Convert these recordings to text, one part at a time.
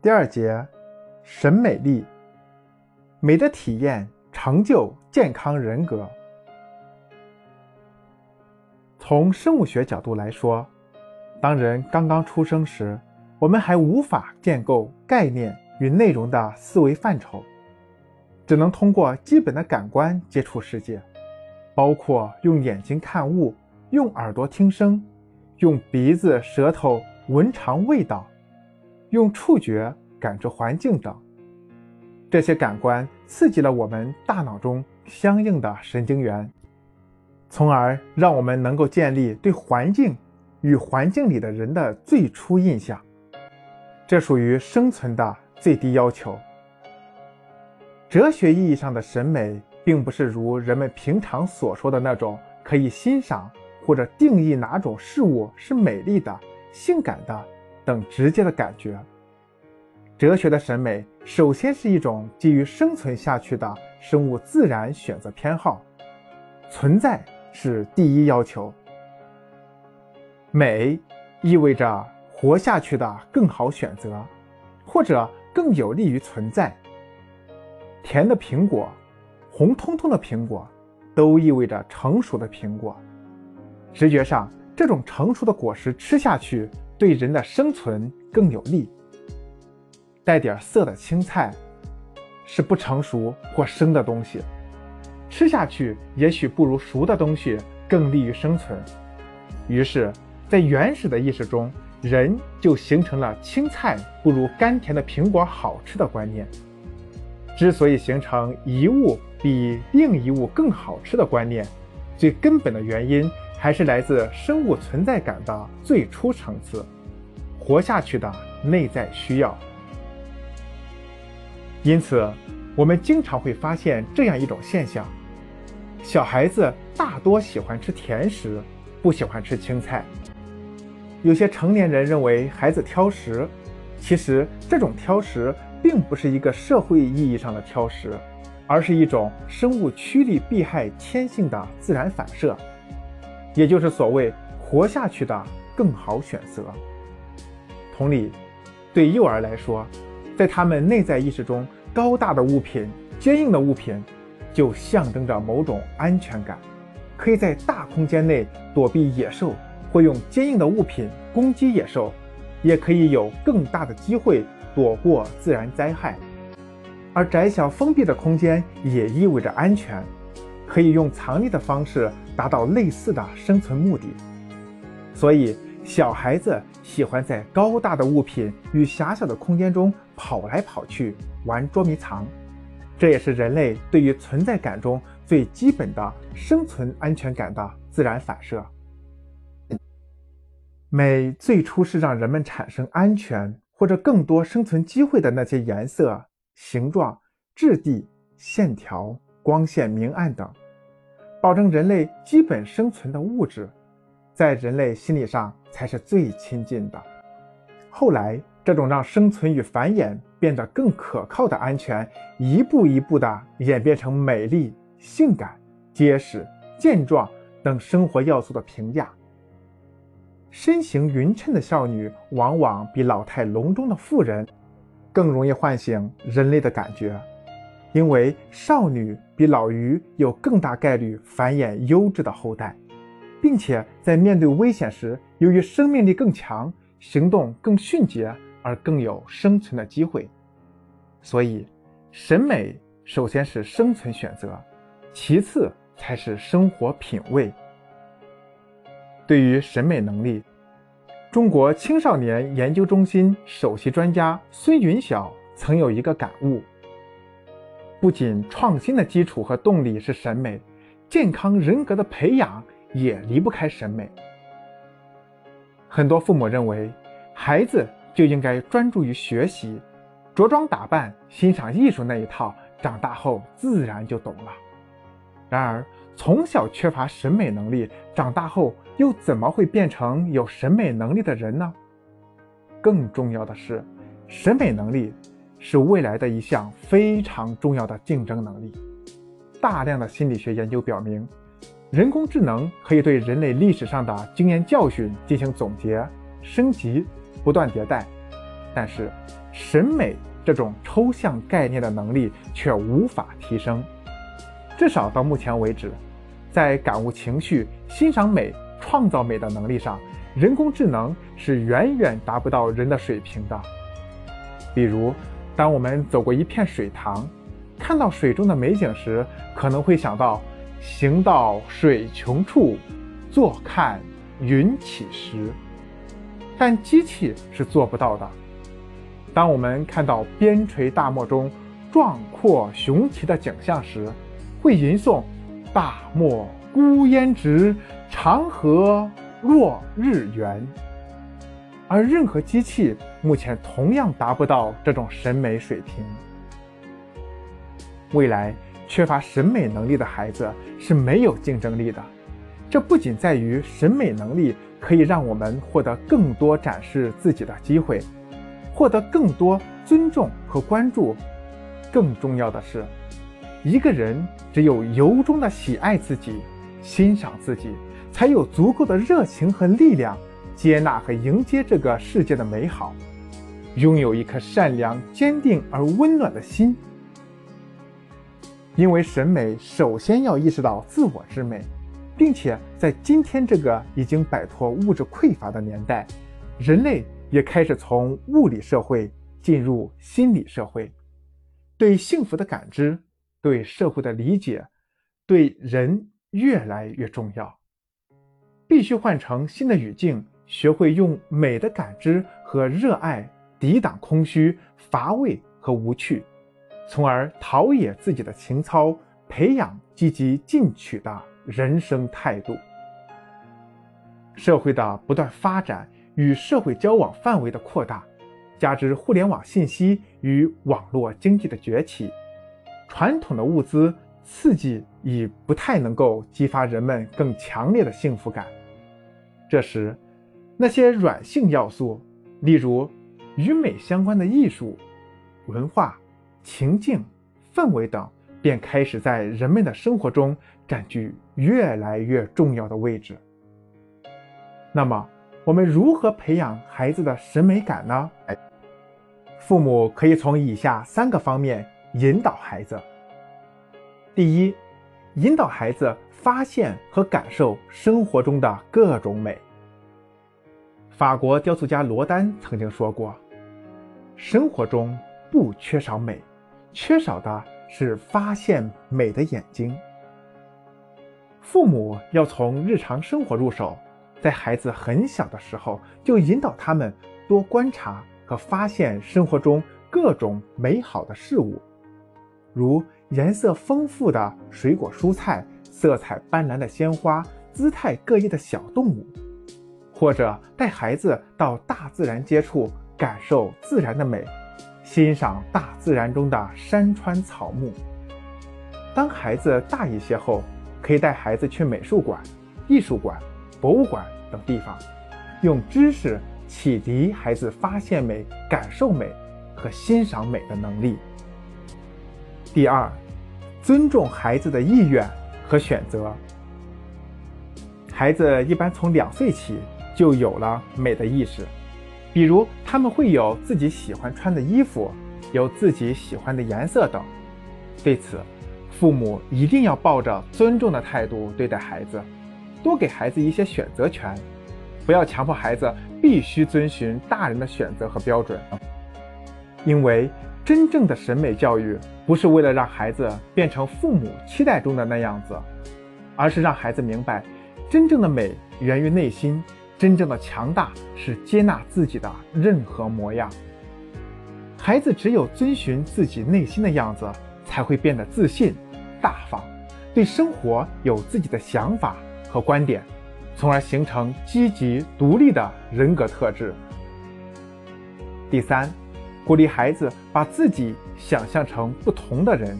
第二节，审美力，美的体验成就健康人格。从生物学角度来说，当人刚刚出生时，我们还无法建构概念与内容的思维范畴，只能通过基本的感官接触世界，包括用眼睛看物、用耳朵听声、用鼻子、舌头闻尝味道。用触觉感知环境等，这些感官刺激了我们大脑中相应的神经元，从而让我们能够建立对环境与环境里的人的最初印象。这属于生存的最低要求。哲学意义上的审美，并不是如人们平常所说的那种可以欣赏或者定义哪种事物是美丽的、性感的。等直接的感觉。哲学的审美首先是一种基于生存下去的生物自然选择偏好，存在是第一要求。美意味着活下去的更好选择，或者更有利于存在。甜的苹果，红彤彤的苹果，都意味着成熟的苹果。直觉上，这种成熟的果实吃下去。对人的生存更有利。带点涩的青菜是不成熟或生的东西，吃下去也许不如熟的东西更利于生存。于是，在原始的意识中，人就形成了青菜不如甘甜的苹果好吃的观念。之所以形成一物比另一物更好吃的观念，最根本的原因。还是来自生物存在感的最初层次，活下去的内在需要。因此，我们经常会发现这样一种现象：小孩子大多喜欢吃甜食，不喜欢吃青菜。有些成年人认为孩子挑食，其实这种挑食并不是一个社会意义上的挑食，而是一种生物趋利避害天性的自然反射。也就是所谓活下去的更好选择。同理，对幼儿来说，在他们内在意识中，高大的物品、坚硬的物品，就象征着某种安全感，可以在大空间内躲避野兽，或用坚硬的物品攻击野兽，也可以有更大的机会躲过自然灾害。而窄小封闭的空间也意味着安全。可以用藏匿的方式达到类似的生存目的，所以小孩子喜欢在高大的物品与狭小的空间中跑来跑去玩捉迷藏，这也是人类对于存在感中最基本的生存安全感的自然反射。美最初是让人们产生安全或者更多生存机会的那些颜色、形状、质地、线条。光线明暗等，保证人类基本生存的物质，在人类心理上才是最亲近的。后来，这种让生存与繁衍变得更可靠的安全，一步一步地演变成美丽、性感、结实、健壮等生活要素的评价。身形匀称的少女，往往比老态龙钟的妇人，更容易唤醒人类的感觉。因为少女比老鱼有更大概率繁衍优质的后代，并且在面对危险时，由于生命力更强，行动更迅捷，而更有生存的机会。所以，审美首先是生存选择，其次才是生活品味。对于审美能力，中国青少年研究中心首席专家孙云晓曾有一个感悟。不仅创新的基础和动力是审美，健康人格的培养也离不开审美。很多父母认为，孩子就应该专注于学习、着装打扮、欣赏艺术那一套，长大后自然就懂了。然而，从小缺乏审美能力，长大后又怎么会变成有审美能力的人呢？更重要的是，审美能力。是未来的一项非常重要的竞争能力。大量的心理学研究表明，人工智能可以对人类历史上的经验教训进行总结、升级、不断迭代。但是，审美这种抽象概念的能力却无法提升。至少到目前为止，在感悟情绪、欣赏美、创造美的能力上，人工智能是远远达不到人的水平的。比如，当我们走过一片水塘，看到水中的美景时，可能会想到“行到水穷处，坐看云起时”，但机器是做不到的。当我们看到边陲大漠中壮阔雄奇的景象时，会吟诵“大漠孤烟直，长河落日圆”。而任何机器目前同样达不到这种审美水平。未来缺乏审美能力的孩子是没有竞争力的。这不仅在于审美能力可以让我们获得更多展示自己的机会，获得更多尊重和关注。更重要的是，一个人只有由衷的喜爱自己、欣赏自己，才有足够的热情和力量。接纳和迎接这个世界的美好，拥有一颗善良、坚定而温暖的心。因为审美首先要意识到自我之美，并且在今天这个已经摆脱物质匮乏的年代，人类也开始从物理社会进入心理社会，对幸福的感知、对社会的理解、对人越来越重要，必须换成新的语境。学会用美的感知和热爱抵挡空虚、乏味和无趣，从而陶冶自己的情操，培养积极进取的人生态度。社会的不断发展与社会交往范围的扩大，加之互联网信息与网络经济的崛起，传统的物资刺激已不太能够激发人们更强烈的幸福感。这时，那些软性要素，例如与美相关的艺术、文化、情境、氛围等，便开始在人们的生活中占据越来越重要的位置。那么，我们如何培养孩子的审美感呢？父母可以从以下三个方面引导孩子：第一，引导孩子发现和感受生活中的各种美。法国雕塑家罗丹曾经说过：“生活中不缺少美，缺少的是发现美的眼睛。”父母要从日常生活入手，在孩子很小的时候就引导他们多观察和发现生活中各种美好的事物，如颜色丰富的水果蔬菜、色彩斑斓的鲜花、姿态各异的小动物。或者带孩子到大自然接触，感受自然的美，欣赏大自然中的山川草木。当孩子大一些后，可以带孩子去美术馆、艺术馆、博物馆等地方，用知识启迪孩子发现美、感受美和欣赏美的能力。第二，尊重孩子的意愿和选择。孩子一般从两岁起。就有了美的意识，比如他们会有自己喜欢穿的衣服，有自己喜欢的颜色等。对此，父母一定要抱着尊重的态度对待孩子，多给孩子一些选择权，不要强迫孩子必须遵循大人的选择和标准。因为真正的审美教育不是为了让孩子变成父母期待中的那样子，而是让孩子明白，真正的美源于内心。真正的强大是接纳自己的任何模样。孩子只有遵循自己内心的样子，才会变得自信、大方，对生活有自己的想法和观点，从而形成积极独立的人格特质。第三，鼓励孩子把自己想象成不同的人。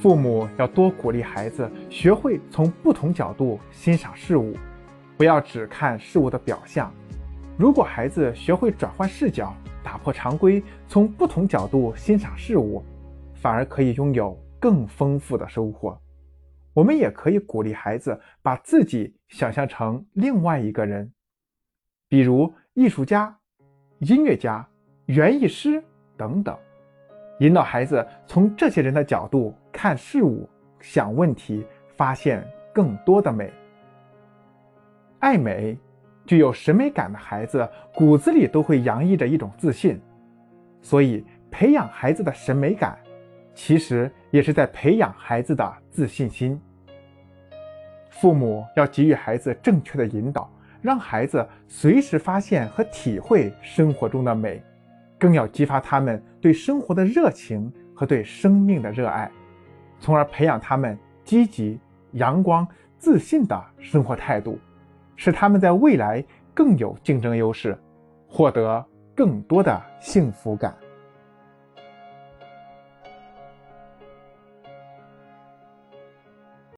父母要多鼓励孩子学会从不同角度欣赏事物。不要只看事物的表象。如果孩子学会转换视角，打破常规，从不同角度欣赏事物，反而可以拥有更丰富的收获。我们也可以鼓励孩子把自己想象成另外一个人，比如艺术家、音乐家、园艺师等等，引导孩子从这些人的角度看事物、想问题，发现更多的美。爱美、具有审美感的孩子骨子里都会洋溢着一种自信，所以培养孩子的审美感，其实也是在培养孩子的自信心。父母要给予孩子正确的引导，让孩子随时发现和体会生活中的美，更要激发他们对生活的热情和对生命的热爱，从而培养他们积极、阳光、自信的生活态度，使他们在未来更有竞争优势，获得更多的幸福感。